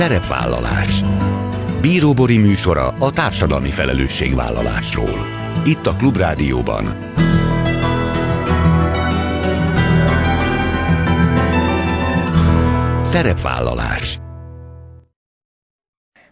Szerepvállalás Bíróbori műsora a társadalmi felelősségvállalásról. Itt a Klubrádióban. Szerepvállalás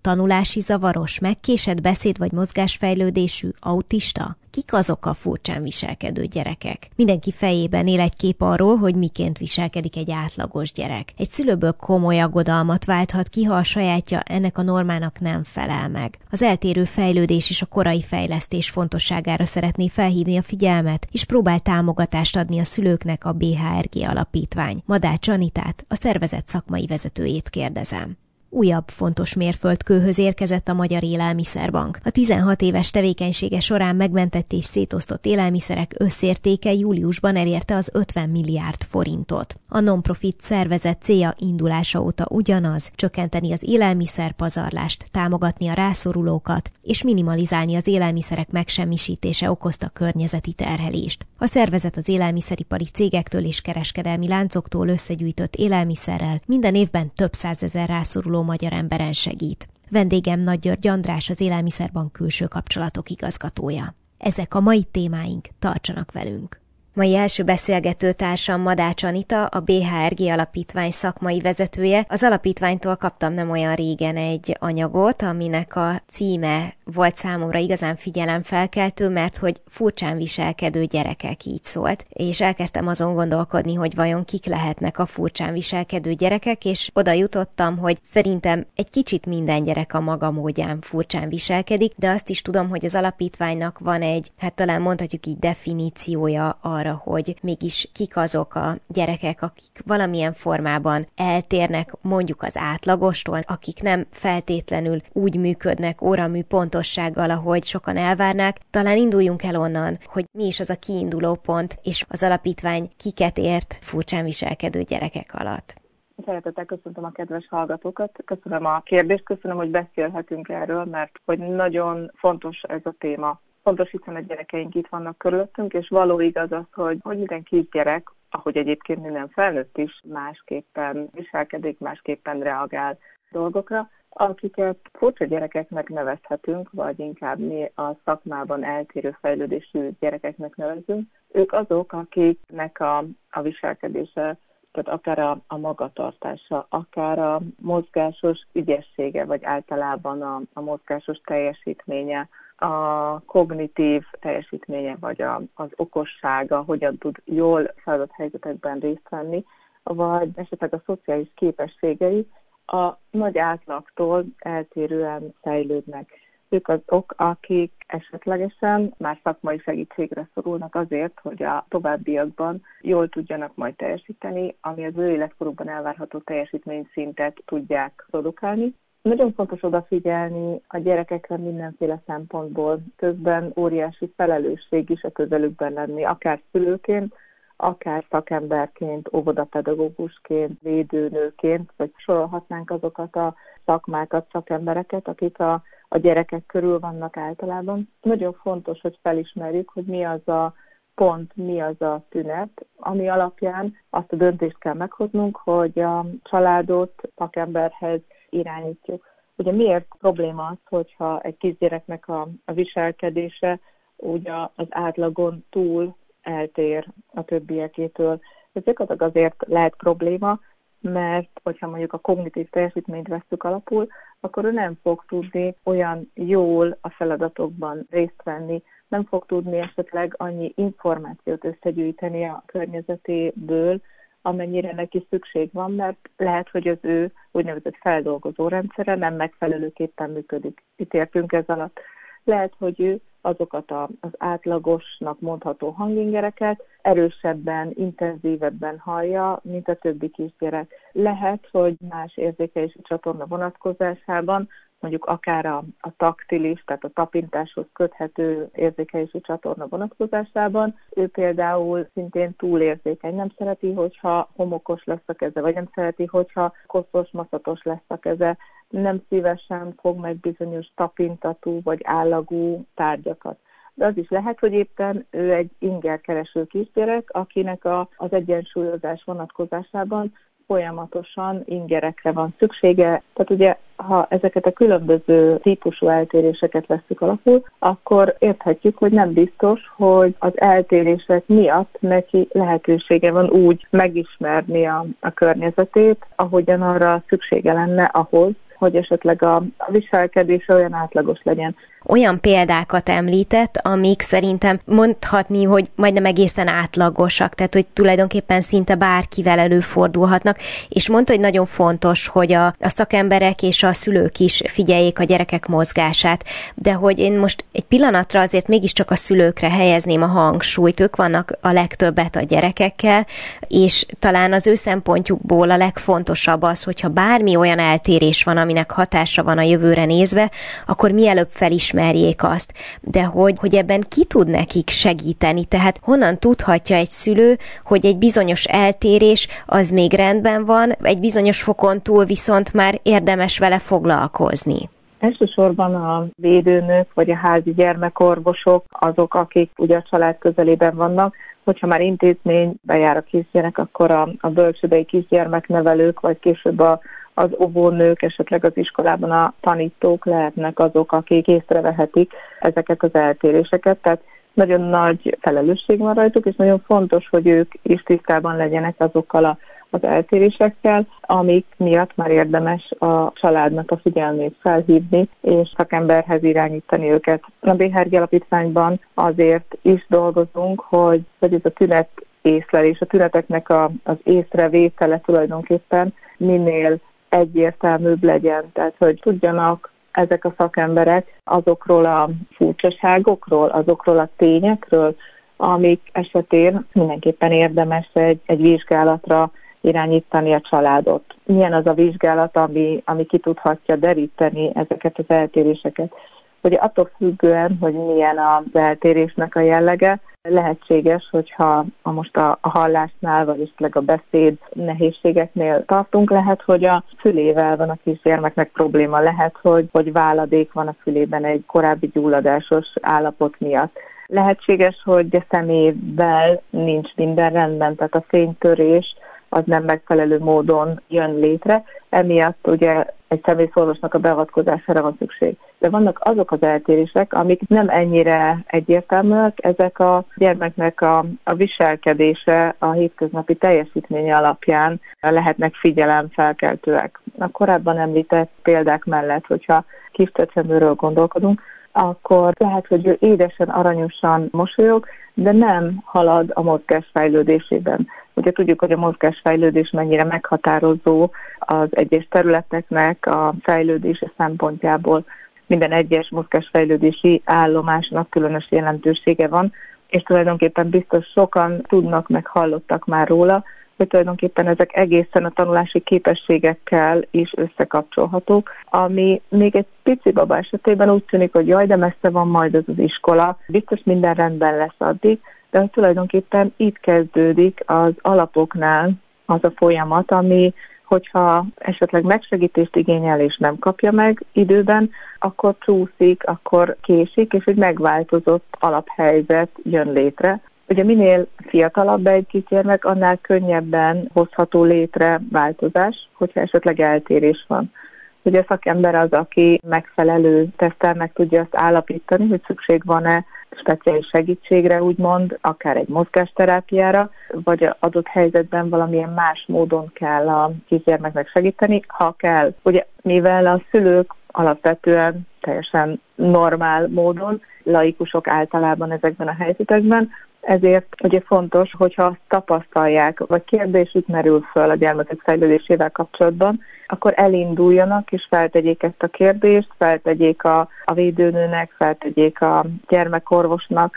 tanulási zavaros, megkésett beszéd vagy mozgásfejlődésű, autista? Kik azok a furcsán viselkedő gyerekek? Mindenki fejében él egy kép arról, hogy miként viselkedik egy átlagos gyerek. Egy szülőből komoly aggodalmat válthat ki, ha a sajátja ennek a normának nem felel meg. Az eltérő fejlődés és a korai fejlesztés fontosságára szeretné felhívni a figyelmet, és próbál támogatást adni a szülőknek a BHRG alapítvány. Madács Anitát, a szervezet szakmai vezetőjét kérdezem. Újabb fontos mérföldkőhöz érkezett a Magyar Élelmiszerbank. A 16 éves tevékenysége során megmentett és szétosztott élelmiszerek összértéke júliusban elérte az 50 milliárd forintot. A non-profit szervezet célja indulása óta ugyanaz, csökkenteni az élelmiszer pazarlást, támogatni a rászorulókat és minimalizálni az élelmiszerek megsemmisítése okozta környezeti terhelést. A szervezet az élelmiszeripari cégektől és kereskedelmi láncoktól összegyűjtött élelmiszerrel minden évben több százezer rászoruló millió magyar emberen segít. Vendégem Nagy György András, az Élelmiszerbank külső kapcsolatok igazgatója. Ezek a mai témáink, tartsanak velünk! Mai első beszélgető társam Madács Anita, a BHRG alapítvány szakmai vezetője. Az alapítványtól kaptam nem olyan régen egy anyagot, aminek a címe volt számomra igazán figyelemfelkeltő, mert hogy furcsán viselkedő gyerekek így szólt. És elkezdtem azon gondolkodni, hogy vajon kik lehetnek a furcsán viselkedő gyerekek, és oda jutottam, hogy szerintem egy kicsit minden gyerek a maga módján furcsán viselkedik, de azt is tudom, hogy az alapítványnak van egy, hát talán mondhatjuk így definíciója arra, arra, hogy mégis kik azok a gyerekek, akik valamilyen formában eltérnek mondjuk az átlagostól, akik nem feltétlenül úgy működnek óramű pontossággal, ahogy sokan elvárnák. Talán induljunk el onnan, hogy mi is az a kiinduló pont, és az alapítvány kiket ért furcsán viselkedő gyerekek alatt. Szeretettel köszöntöm a kedves hallgatókat, köszönöm a kérdést, köszönöm, hogy beszélhetünk erről, mert hogy nagyon fontos ez a téma fontos, hiszen a gyerekeink itt vannak körülöttünk, és való igaz az, hogy, hogy minden kisgyerek, ahogy egyébként minden felnőtt is másképpen viselkedik, másképpen reagál dolgokra, akiket furcsa gyerekeknek nevezhetünk, vagy inkább mi a szakmában eltérő fejlődésű gyerekeknek nevezünk, ők azok, akiknek a, a viselkedése, tehát akár a, a magatartása, akár a mozgásos ügyessége, vagy általában a, a mozgásos teljesítménye, a kognitív teljesítménye, vagy a, az okossága, hogyan tud jól feladott helyzetekben részt venni, vagy esetleg a szociális képességei a nagy átlagtól eltérően fejlődnek. Ők azok, akik esetlegesen már szakmai segítségre szorulnak azért, hogy a továbbiakban jól tudjanak majd teljesíteni, ami az ő életkorukban elvárható teljesítményszintet tudják produkálni, nagyon fontos odafigyelni a gyerekekre mindenféle szempontból, közben óriási felelősség is a közelükben lenni, akár szülőként, akár szakemberként, óvodapedagógusként, védőnőként, vagy sorolhatnánk azokat a szakmákat, szakembereket, akik a, a gyerekek körül vannak általában. Nagyon fontos, hogy felismerjük, hogy mi az a pont, mi az a tünet, ami alapján azt a döntést kell meghoznunk, hogy a családot szakemberhez irányítjuk. Ugye miért probléma az, hogyha egy kisgyereknek a, a viselkedése ugye az átlagon túl eltér a többiekétől. Ez gyakorlatilag azért lehet probléma, mert hogyha mondjuk a kognitív teljesítményt veszük alapul, akkor ő nem fog tudni olyan jól a feladatokban részt venni, nem fog tudni esetleg annyi információt összegyűjteni a környezetéből, amennyire neki szükség van, mert lehet, hogy az ő úgynevezett feldolgozó rendszere nem megfelelőképpen működik. Itt értünk ez alatt. Lehet, hogy ő azokat az átlagosnak mondható hangingereket erősebben, intenzívebben hallja, mint a többi kisgyerek. Lehet, hogy más érzékelési csatorna vonatkozásában mondjuk akár a, a taktilis, tehát a tapintáshoz köthető érzékelési csatorna vonatkozásában. Ő például szintén túlérzékeny, nem szereti, hogyha homokos lesz a keze, vagy nem szereti, hogyha koszos, maszatos lesz a keze, nem szívesen fog meg bizonyos tapintatú vagy állagú tárgyakat de az is lehet, hogy éppen ő egy ingerkereső kisgyerek, akinek a, az egyensúlyozás vonatkozásában folyamatosan ingerekre van szüksége. Tehát ugye, ha ezeket a különböző típusú eltéréseket veszük alapul, akkor érthetjük, hogy nem biztos, hogy az eltérések miatt neki lehetősége van úgy megismerni a, a környezetét, ahogyan arra szüksége lenne ahhoz, hogy esetleg a, viselkedés olyan átlagos legyen olyan példákat említett, amik szerintem mondhatni, hogy majdnem egészen átlagosak, tehát hogy tulajdonképpen szinte bárkivel előfordulhatnak, és mondta, hogy nagyon fontos, hogy a, a szakemberek és a szülők is figyeljék a gyerekek mozgását, de hogy én most egy pillanatra azért mégiscsak a szülőkre helyezném a hangsúlyt, ők vannak a legtöbbet a gyerekekkel, és talán az ő szempontjukból a legfontosabb az, hogyha bármi olyan eltérés van, aminek hatása van a jövőre nézve, akkor mielőbb felismer ismerjék azt, de hogy, hogy ebben ki tud nekik segíteni, tehát honnan tudhatja egy szülő, hogy egy bizonyos eltérés az még rendben van, egy bizonyos fokon túl viszont már érdemes vele foglalkozni. Elsősorban a védőnök vagy a házi gyermekorvosok azok, akik ugye a család közelében vannak, hogyha már intézmény bejár a kisgyerek, akkor a, a bölcsődei kisgyermeknevelők, vagy később a az óvónők, esetleg az iskolában a tanítók lehetnek azok, akik észrevehetik ezeket az eltéréseket. Tehát nagyon nagy felelősség van rajtuk, és nagyon fontos, hogy ők is tisztában legyenek azokkal a az eltérésekkel, amik miatt már érdemes a családnak a figyelmét felhívni, és szakemberhez irányítani őket. A BHRG alapítványban azért is dolgozunk, hogy, hogy ez a tünet észlelés, a tüneteknek a, az észrevétele tulajdonképpen minél egyértelműbb legyen, tehát hogy tudjanak ezek a szakemberek azokról a furcsaságokról, azokról a tényekről, amik esetén mindenképpen érdemes egy, egy vizsgálatra irányítani a családot. Milyen az a vizsgálat, ami, ami ki tudhatja deríteni ezeket az eltéréseket. Ugye attól függően, hogy milyen az eltérésnek a jellege, lehetséges, hogyha a most a, a hallásnál, vagy esetleg a beszéd nehézségeknél tartunk, lehet, hogy a fülével van a kisgyermeknek probléma, lehet, hogy, hogy váladék van a fülében egy korábbi gyulladásos állapot miatt. Lehetséges, hogy a szemével nincs minden rendben, tehát a fénytörés az nem megfelelő módon jön létre, emiatt ugye egy személyszorvosnak a beavatkozására van szükség. De vannak azok az eltérések, amik nem ennyire egyértelműek, ezek a gyermeknek a, a viselkedése a hétköznapi teljesítménye alapján lehetnek figyelemfelkeltőek. A korábban említett példák mellett, hogyha kis gondolkodunk, akkor lehet, hogy ő édesen, aranyosan mosolyog, de nem halad a mozgás fejlődésében. Ugye tudjuk, hogy a mozgásfejlődés mennyire meghatározó az egyes területeknek a fejlődése szempontjából. Minden egyes mozgásfejlődési állomásnak különös jelentősége van, és tulajdonképpen biztos sokan tudnak, meg hallottak már róla, hogy tulajdonképpen ezek egészen a tanulási képességekkel is összekapcsolhatók, ami még egy pici baba esetében úgy tűnik, hogy jaj, de messze van majd az az iskola, biztos minden rendben lesz addig, de tulajdonképpen itt kezdődik az alapoknál az a folyamat, ami hogyha esetleg megsegítést igényel és nem kapja meg időben, akkor csúszik, akkor késik, és egy megváltozott alaphelyzet jön létre. Ugye minél fiatalabb egy kisgyermek, annál könnyebben hozható létre változás, hogyha esetleg eltérés van. Ugye a szakember az, aki megfelelő tesztel meg tudja azt állapítani, hogy szükség van-e speciális segítségre, úgymond, akár egy mozgásterápiára, vagy adott helyzetben valamilyen más módon kell a kisgyermeknek segíteni, ha kell. Ugye, mivel a szülők alapvetően teljesen normál módon, laikusok általában ezekben a helyzetekben, ezért ugye fontos, hogyha azt tapasztalják, vagy kérdésük merül föl a gyermekek fejlődésével kapcsolatban, akkor elinduljanak és feltegyék ezt a kérdést, feltegyék a, a védőnőnek, feltegyék a gyermekorvosnak,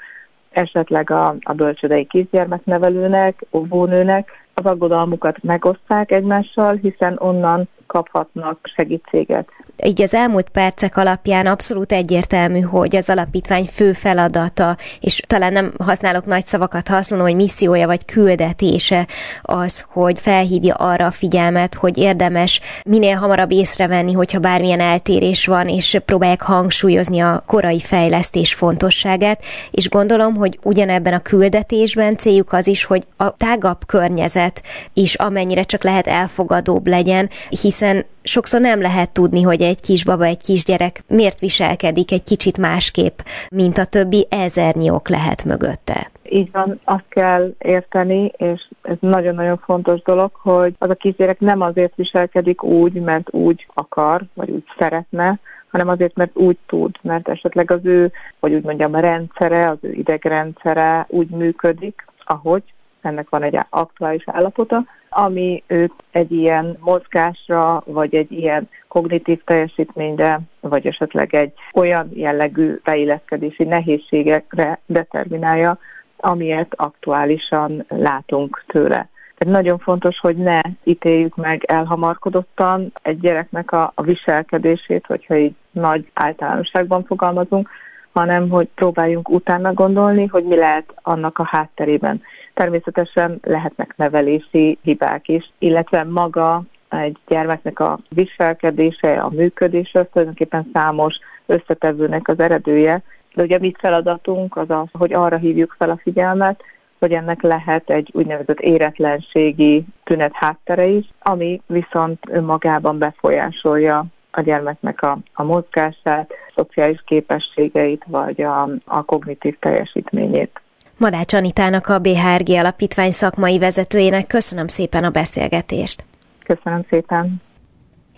esetleg a, a bölcsödei kisgyermeknevelőnek, óvónőnek, az aggodalmukat megoszták egymással, hiszen onnan kaphatnak segítséget. így az elmúlt percek alapján abszolút egyértelmű, hogy az alapítvány fő feladata, és talán nem használok nagy szavakat, ha azt mondom, hogy missziója vagy küldetése az, hogy felhívja arra a figyelmet, hogy érdemes minél hamarabb észrevenni, hogyha bármilyen eltérés van, és próbálják hangsúlyozni a korai fejlesztés fontosságát, és gondolom, hogy ugyanebben a küldetésben céljuk az is, hogy a tágabb környezet is amennyire csak lehet elfogadóbb legyen, hiszen sokszor nem lehet tudni, hogy egy kisbaba, egy kisgyerek miért viselkedik egy kicsit másképp, mint a többi, ezernyi ok lehet mögötte. Így van, azt kell érteni, és ez nagyon-nagyon fontos dolog, hogy az a kisgyerek nem azért viselkedik úgy, mert úgy akar, vagy úgy szeretne, hanem azért, mert úgy tud, mert esetleg az ő, hogy úgy mondjam, a rendszere, az ő idegrendszere úgy működik, ahogy, ennek van egy aktuális állapota, ami őt egy ilyen mozgásra, vagy egy ilyen kognitív teljesítményre, vagy esetleg egy olyan jellegű beilleszkedési nehézségekre determinálja, amilyet aktuálisan látunk tőle. Tehát nagyon fontos, hogy ne ítéljük meg elhamarkodottan egy gyereknek a, a viselkedését, hogyha így nagy általánosságban fogalmazunk, hanem hogy próbáljunk utána gondolni, hogy mi lehet annak a hátterében. Természetesen lehetnek nevelési hibák is, illetve maga egy gyermeknek a viselkedése, a működése, az tulajdonképpen számos összetevőnek az eredője, de ugye mit feladatunk az az, hogy arra hívjuk fel a figyelmet, hogy ennek lehet egy úgynevezett éretlenségi tünet háttere is, ami viszont önmagában befolyásolja a gyermeknek a, a mozgását, a szociális képességeit, vagy a, a kognitív teljesítményét. Madács Anitának a BHRG Alapítvány szakmai vezetőjének köszönöm szépen a beszélgetést. Köszönöm szépen.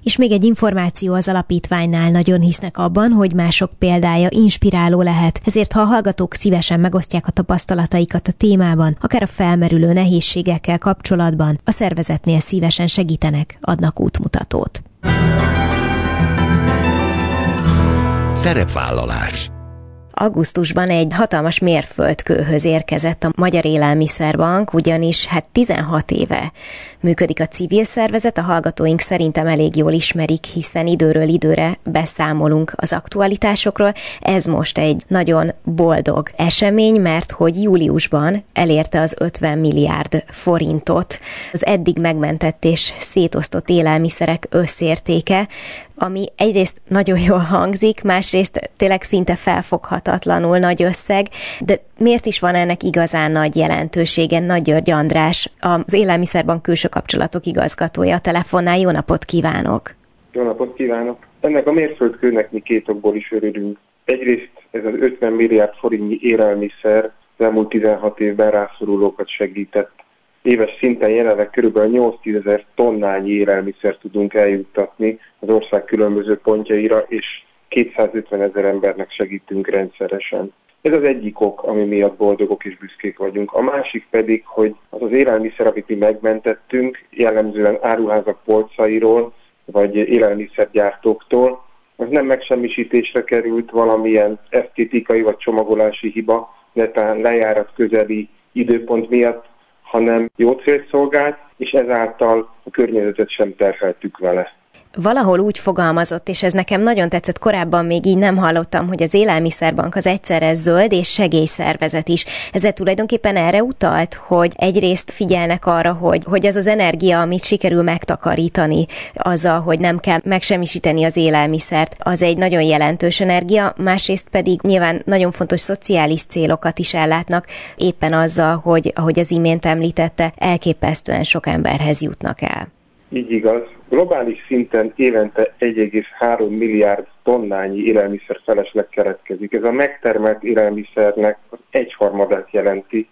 És még egy információ az alapítványnál nagyon hisznek abban, hogy mások példája inspiráló lehet, ezért ha a hallgatók szívesen megosztják a tapasztalataikat a témában, akár a felmerülő nehézségekkel kapcsolatban, a szervezetnél szívesen segítenek, adnak útmutatót. Szerepvállalás Augusztusban egy hatalmas mérföldkőhöz érkezett a Magyar Élelmiszerbank, ugyanis hát 16 éve működik a civil szervezet, a hallgatóink szerintem elég jól ismerik, hiszen időről időre beszámolunk az aktualitásokról. Ez most egy nagyon boldog esemény, mert hogy júliusban elérte az 50 milliárd forintot az eddig megmentett és szétosztott élelmiszerek összértéke, ami egyrészt nagyon jól hangzik, másrészt tényleg szinte felfoghatatlanul nagy összeg, de miért is van ennek igazán nagy jelentősége? Nagy György András, az Élelmiszerbank külső kapcsolatok igazgatója a telefonnál. Jó napot kívánok! Jó napot kívánok! Ennek a mérföldkőnek mi két okból is örülünk. Egyrészt ez az 50 milliárd forintnyi élelmiszer az elmúlt 16 évben rászorulókat segített. Éves szinten jelenleg kb. 8-10 ezer tonnányi élelmiszer tudunk eljuttatni az ország különböző pontjaira, és 250 ezer embernek segítünk rendszeresen. Ez az egyik ok, ami miatt boldogok és büszkék vagyunk. A másik pedig, hogy az az élelmiszer, amit mi megmentettünk, jellemzően áruházak polcairól, vagy élelmiszergyártóktól, az nem megsemmisítésre került valamilyen esztétikai vagy csomagolási hiba, netán lejárat közeli időpont miatt, hanem jó célt szolgált, és ezáltal a környezetet sem terheltük vele valahol úgy fogalmazott, és ez nekem nagyon tetszett, korábban még így nem hallottam, hogy az élelmiszerbank az egyszerre zöld és segélyszervezet is. Ezzel tulajdonképpen erre utalt, hogy egyrészt figyelnek arra, hogy, hogy az az energia, amit sikerül megtakarítani azzal, hogy nem kell megsemmisíteni az élelmiszert, az egy nagyon jelentős energia, másrészt pedig nyilván nagyon fontos szociális célokat is ellátnak, éppen azzal, hogy ahogy az imént említette, elképesztően sok emberhez jutnak el. Így igaz. Globális szinten évente 1,3 milliárd tonnányi élelmiszer felesleg keretkezik. Ez a megtermelt élelmiszernek az egyharmadát jelenti,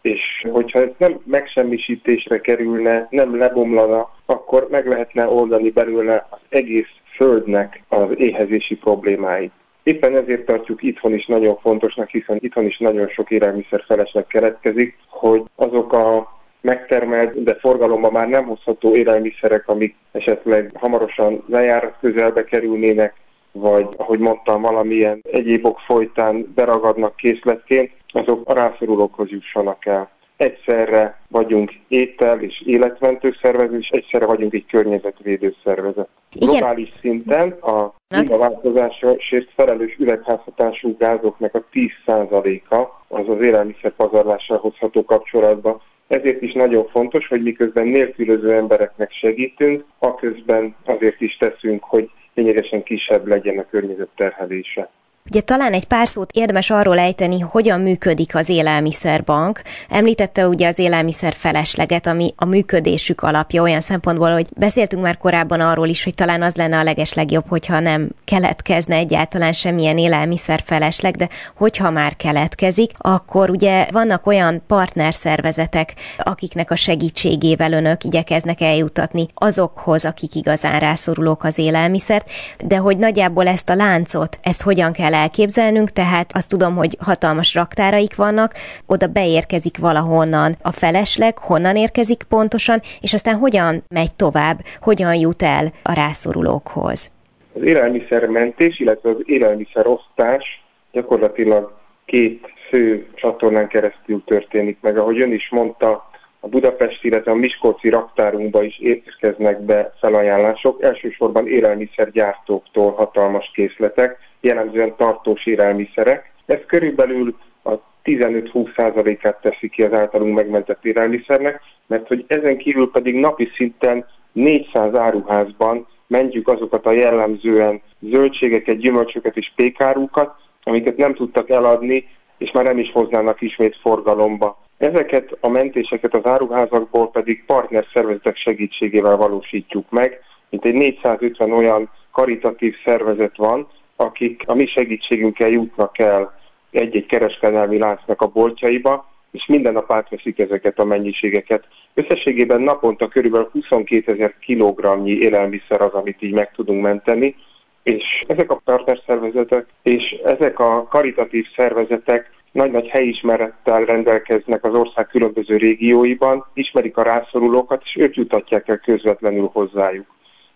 és hogyha ez nem megsemmisítésre kerülne, nem lebomlana, akkor meg lehetne oldani belőle az egész földnek az éhezési problémáit. Éppen ezért tartjuk itthon is nagyon fontosnak, hiszen itthon is nagyon sok élelmiszer felesleg keretkezik, hogy azok a megtermelt, de forgalomba már nem hozható élelmiszerek, amik esetleg hamarosan lejárat közelbe kerülnének, vagy ahogy mondtam, valamilyen egyéb ok folytán beragadnak készletként, azok a rászorulókhoz jussanak el. egyszerre vagyunk étel és életmentő szervezet, és egyszerre vagyunk egy környezetvédő szervezet. Igen. Globális szinten a klímaváltozásért felelős üvegházhatású gázoknak a 10%-a az az élelmiszer pazarlással hozható kapcsolatba. Ezért is nagyon fontos, hogy miközben nélkülöző embereknek segítünk, aközben azért is teszünk, hogy lényegesen kisebb legyen a környezet terhelése. Ugye talán egy pár szót érdemes arról ejteni, hogyan működik az élelmiszerbank. Említette ugye az élelmiszer felesleget, ami a működésük alapja olyan szempontból, hogy beszéltünk már korábban arról is, hogy talán az lenne a legeslegjobb, hogyha nem keletkezne egyáltalán semmilyen élelmiszer felesleg, de hogyha már keletkezik, akkor ugye vannak olyan partnerszervezetek, akiknek a segítségével önök igyekeznek eljutatni azokhoz, akik igazán rászorulók az élelmiszert, de hogy nagyjából ezt a láncot, ezt hogyan kell elképzelnünk, tehát azt tudom, hogy hatalmas raktáraik vannak, oda beérkezik valahonnan a felesleg, honnan érkezik pontosan, és aztán hogyan megy tovább, hogyan jut el a rászorulókhoz. Az élelmiszermentés, illetve az élelmiszerosztás gyakorlatilag két fő csatornán keresztül történik meg. Ahogy ön is mondta, a Budapesti, illetve a Miskolci raktárunkba is érkeznek be felajánlások, elsősorban élelmiszergyártóktól hatalmas készletek, jellemzően tartós élelmiszerek. Ez körülbelül a 15-20%-át teszi ki az általunk megmentett élelmiszernek, mert hogy ezen kívül pedig napi szinten 400 áruházban mentjük azokat a jellemzően zöldségeket, gyümölcsöket és pékárukat, amiket nem tudtak eladni, és már nem is hoznának ismét forgalomba. Ezeket a mentéseket az áruházakból pedig partnerszervezetek segítségével valósítjuk meg, mint egy 450 olyan karitatív szervezet van, akik a mi segítségünkkel jutnak el egy-egy kereskedelmi láncnak a boltjaiba, és minden nap átveszik ezeket a mennyiségeket. Összességében naponta körülbelül 22 ezer kilogramnyi élelmiszer az, amit így meg tudunk menteni, és ezek a partnerszervezetek és ezek a karitatív szervezetek nagy-nagy helyismerettel rendelkeznek az ország különböző régióiban, ismerik a rászorulókat, és ők jutatják el közvetlenül hozzájuk.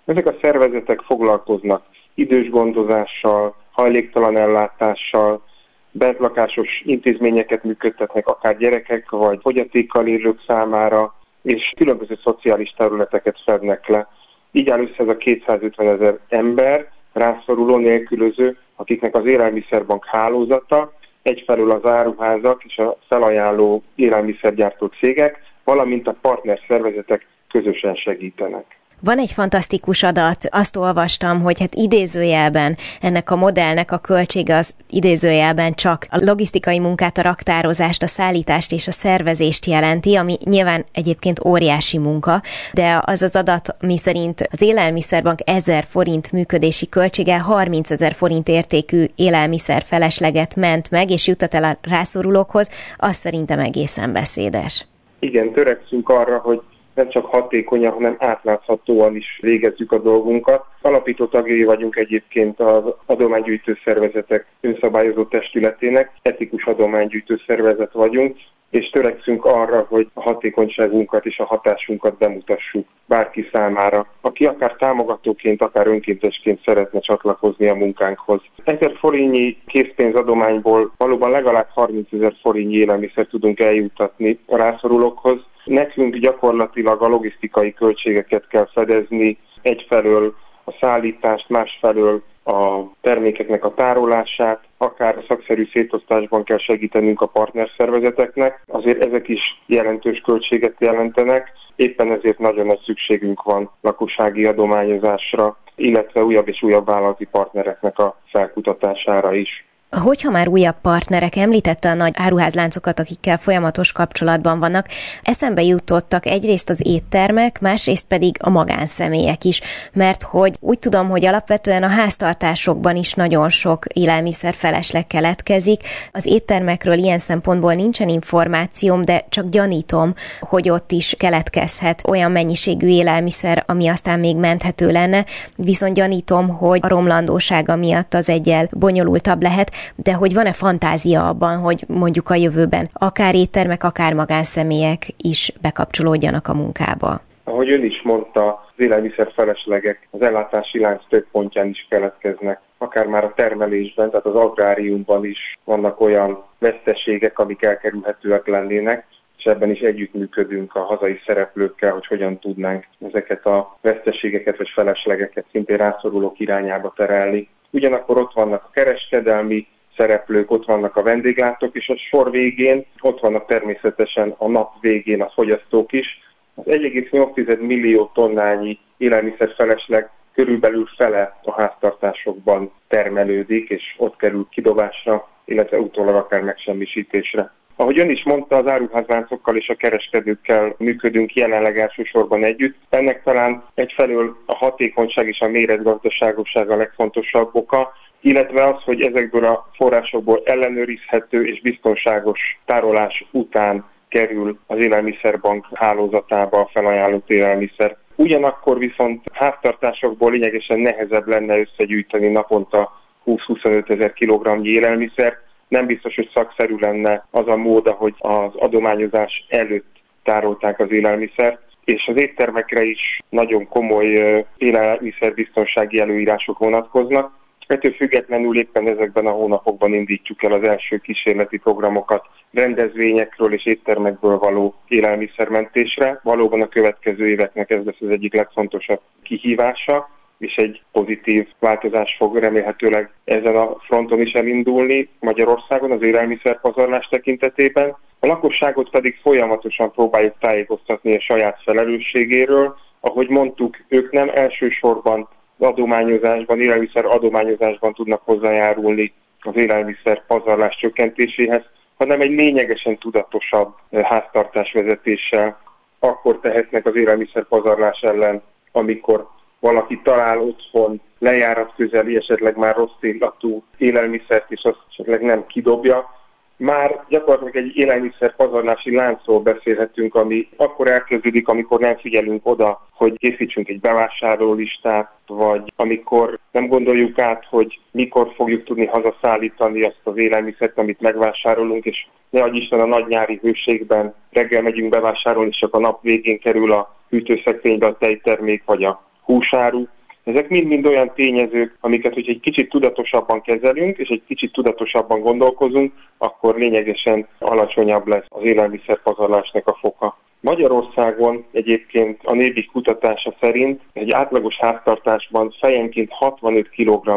Ezek a szervezetek foglalkoznak idős gondozással, hajléktalan ellátással, bentlakásos intézményeket működtetnek akár gyerekek vagy fogyatékkal élők számára, és különböző szociális területeket fednek le. Így áll össze ez a 250 ezer ember, rászoruló, nélkülöző, akiknek az élelmiszerbank hálózata, egyfelől az áruházak és a felajánló élelmiszergyártó cégek, valamint a partnerszervezetek közösen segítenek. Van egy fantasztikus adat, azt olvastam, hogy hát idézőjelben ennek a modellnek a költsége az idézőjelben csak a logisztikai munkát, a raktározást, a szállítást és a szervezést jelenti, ami nyilván egyébként óriási munka, de az az adat, mi szerint az élelmiszerbank 1000 forint működési költsége 30 ezer forint értékű élelmiszer felesleget ment meg, és jutott el a rászorulókhoz, az szerintem egészen beszédes. Igen, törekszünk arra, hogy nem csak hatékonyan, hanem átláthatóan is végezzük a dolgunkat. Alapító tagjai vagyunk egyébként az adománygyűjtő szervezetek önszabályozó testületének, etikus adománygyűjtő szervezet vagyunk, és törekszünk arra, hogy a hatékonyságunkat és a hatásunkat bemutassuk bárki számára, aki akár támogatóként, akár önkéntesként szeretne csatlakozni a munkánkhoz. Ezer forintnyi készpénzadományból valóban legalább 30 ezer forintnyi élelmiszer tudunk eljuttatni a rászorulókhoz, Nekünk gyakorlatilag a logisztikai költségeket kell fedezni, egyfelől a szállítást, másfelől a termékeknek a tárolását, akár a szakszerű szétosztásban kell segítenünk a partnerszervezeteknek, azért ezek is jelentős költséget jelentenek, éppen ezért nagyon nagy szükségünk van lakossági adományozásra, illetve újabb és újabb vállalati partnereknek a felkutatására is. Hogyha már újabb partnerek, említette a nagy áruházláncokat, akikkel folyamatos kapcsolatban vannak, eszembe jutottak egyrészt az éttermek, másrészt pedig a magánszemélyek is, mert hogy úgy tudom, hogy alapvetően a háztartásokban is nagyon sok élelmiszer felesleg keletkezik. Az éttermekről ilyen szempontból nincsen információm, de csak gyanítom, hogy ott is keletkezhet olyan mennyiségű élelmiszer, ami aztán még menthető lenne, viszont gyanítom, hogy a romlandósága miatt az egyel bonyolultabb lehet, de hogy van-e fantázia abban, hogy mondjuk a jövőben akár éttermek, akár magánszemélyek is bekapcsolódjanak a munkába? Ahogy ön is mondta, az élelmiszer feleslegek az ellátási lánc több pontján is keletkeznek. Akár már a termelésben, tehát az agráriumban is vannak olyan veszteségek, amik elkerülhetőek lennének, és ebben is együttműködünk a hazai szereplőkkel, hogy hogyan tudnánk ezeket a veszteségeket vagy feleslegeket szintén rászorulók irányába terelni. Ugyanakkor ott vannak a kereskedelmi szereplők, ott vannak a vendéglátók, és a sor végén ott vannak természetesen a nap végén a fogyasztók is. Az 1,8 millió tonnányi élelmiszer felesleg körülbelül fele a háztartásokban termelődik, és ott kerül kidobásra, illetve utólag akár megsemmisítésre. Ahogy ön is mondta, az áruházláncokkal és a kereskedőkkel működünk jelenleg elsősorban együtt. Ennek talán egyfelől a hatékonyság és a méretgazdaságosság a legfontosabb oka, illetve az, hogy ezekből a forrásokból ellenőrizhető és biztonságos tárolás után kerül az élelmiszerbank hálózatába a felajánlott élelmiszer. Ugyanakkor viszont háztartásokból lényegesen nehezebb lenne összegyűjteni naponta 20-25 ezer kilogramnyi élelmiszer. Nem biztos, hogy szakszerű lenne az a mód, hogy az adományozás előtt tárolták az élelmiszert, és az éttermekre is nagyon komoly élelmiszerbiztonsági előírások vonatkoznak. Ettől függetlenül éppen ezekben a hónapokban indítjuk el az első kísérleti programokat rendezvényekről és éttermekből való élelmiszermentésre. Valóban a következő éveknek ez lesz az egyik legfontosabb kihívása és egy pozitív változás fog remélhetőleg ezen a fronton is elindulni Magyarországon az élelmiszerpazarlás tekintetében. A lakosságot pedig folyamatosan próbáljuk tájékoztatni a saját felelősségéről. Ahogy mondtuk, ők nem elsősorban adományozásban, élelmiszer adományozásban tudnak hozzájárulni az élelmiszer pazarlás csökkentéséhez, hanem egy lényegesen tudatosabb eh, háztartásvezetéssel akkor tehetnek az élelmiszer pazarlás ellen, amikor valaki talál otthon lejárat közeli, esetleg már rossz illatú élelmiszert, és azt esetleg nem kidobja, már gyakorlatilag egy élelmiszer pazarlási láncról beszélhetünk, ami akkor elkezdődik, amikor nem figyelünk oda, hogy készítsünk egy bevásárlólistát, vagy amikor nem gondoljuk át, hogy mikor fogjuk tudni hazaszállítani azt az élelmiszert, amit megvásárolunk, és ne adj Isten a nagy nyári hőségben reggel megyünk bevásárolni, és csak a nap végén kerül a hűtőszekrénybe a tejtermék vagy a húsáru, ezek mind-mind olyan tényezők, amiket, hogy egy kicsit tudatosabban kezelünk, és egy kicsit tudatosabban gondolkozunk, akkor lényegesen alacsonyabb lesz az élelmiszerpazarlásnak a foka. Magyarországon egyébként a Nébi kutatása szerint egy átlagos háztartásban fejenként 65 kg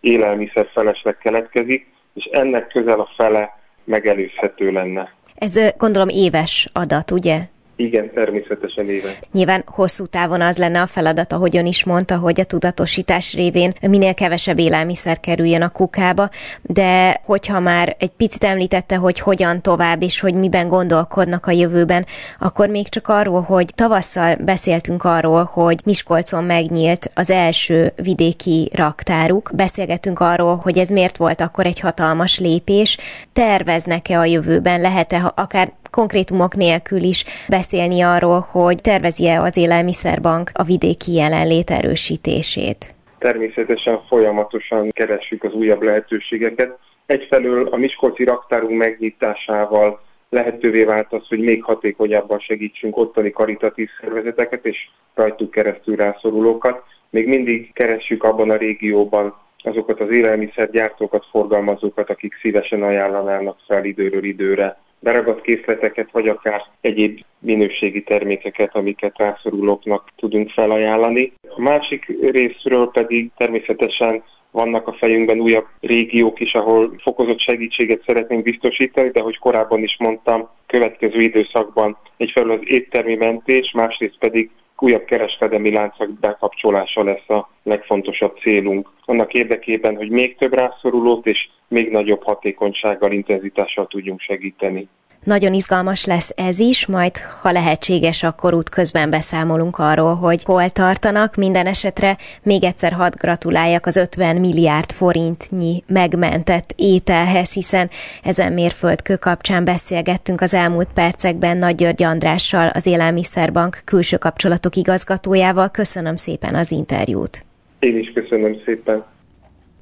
élelmiszer felesleg keletkezik, és ennek közel a fele megelőzhető lenne. Ez gondolom éves adat, ugye? Igen, természetesen éve. Nyilván hosszú távon az lenne a feladat, ahogy ön is mondta, hogy a tudatosítás révén minél kevesebb élelmiszer kerüljön a kukába, de hogyha már egy picit említette, hogy hogyan tovább, és hogy miben gondolkodnak a jövőben, akkor még csak arról, hogy tavasszal beszéltünk arról, hogy Miskolcon megnyílt az első vidéki raktáruk, beszélgetünk arról, hogy ez miért volt akkor egy hatalmas lépés, terveznek-e a jövőben, lehet-e akár konkrétumok nélkül is beszélni arról, hogy tervezi-e az élelmiszerbank a vidéki jelenlét erősítését? Természetesen folyamatosan keressük az újabb lehetőségeket. Egyfelől a Miskolci raktárunk megnyitásával lehetővé vált az, hogy még hatékonyabban segítsünk ottani karitatív szervezeteket és rajtuk keresztül rászorulókat. Még mindig keressük abban a régióban azokat az élelmiszergyártókat, forgalmazókat, akik szívesen ajánlanának fel időről időre beragadt készleteket, vagy akár egyéb minőségi termékeket, amiket rászorulóknak tudunk felajánlani. A másik részről pedig természetesen vannak a fejünkben újabb régiók is, ahol fokozott segítséget szeretnénk biztosítani, de hogy korábban is mondtam, következő időszakban egyfelől az éttermi mentés, másrészt pedig újabb kereskedelmi láncok bekapcsolása lesz a legfontosabb célunk. Annak érdekében, hogy még több rászorulót és még nagyobb hatékonysággal, intenzitással tudjunk segíteni. Nagyon izgalmas lesz ez is, majd ha lehetséges, akkor út közben beszámolunk arról, hogy hol tartanak. Minden esetre még egyszer hadd gratuláljak az 50 milliárd forintnyi megmentett ételhez, hiszen ezen mérföldkő kapcsán beszélgettünk az elmúlt percekben Nagy György Andrással, az Élelmiszerbank külső kapcsolatok igazgatójával. Köszönöm szépen az interjút. Én is köszönöm szépen.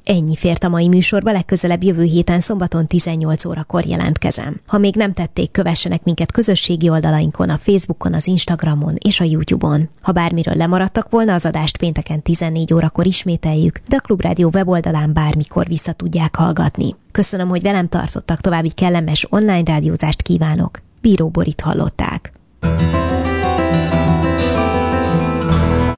Ennyi fért a mai műsorba, legközelebb jövő héten szombaton 18 órakor jelentkezem. Ha még nem tették, kövessenek minket közösségi oldalainkon, a Facebookon, az Instagramon és a YouTube-on. Ha bármiről lemaradtak volna, az adást pénteken 14 órakor ismételjük, de a Klubrádió weboldalán bármikor vissza tudják hallgatni. Köszönöm, hogy velem tartottak, további kellemes online rádiózást kívánok. Bíró Borit hallották.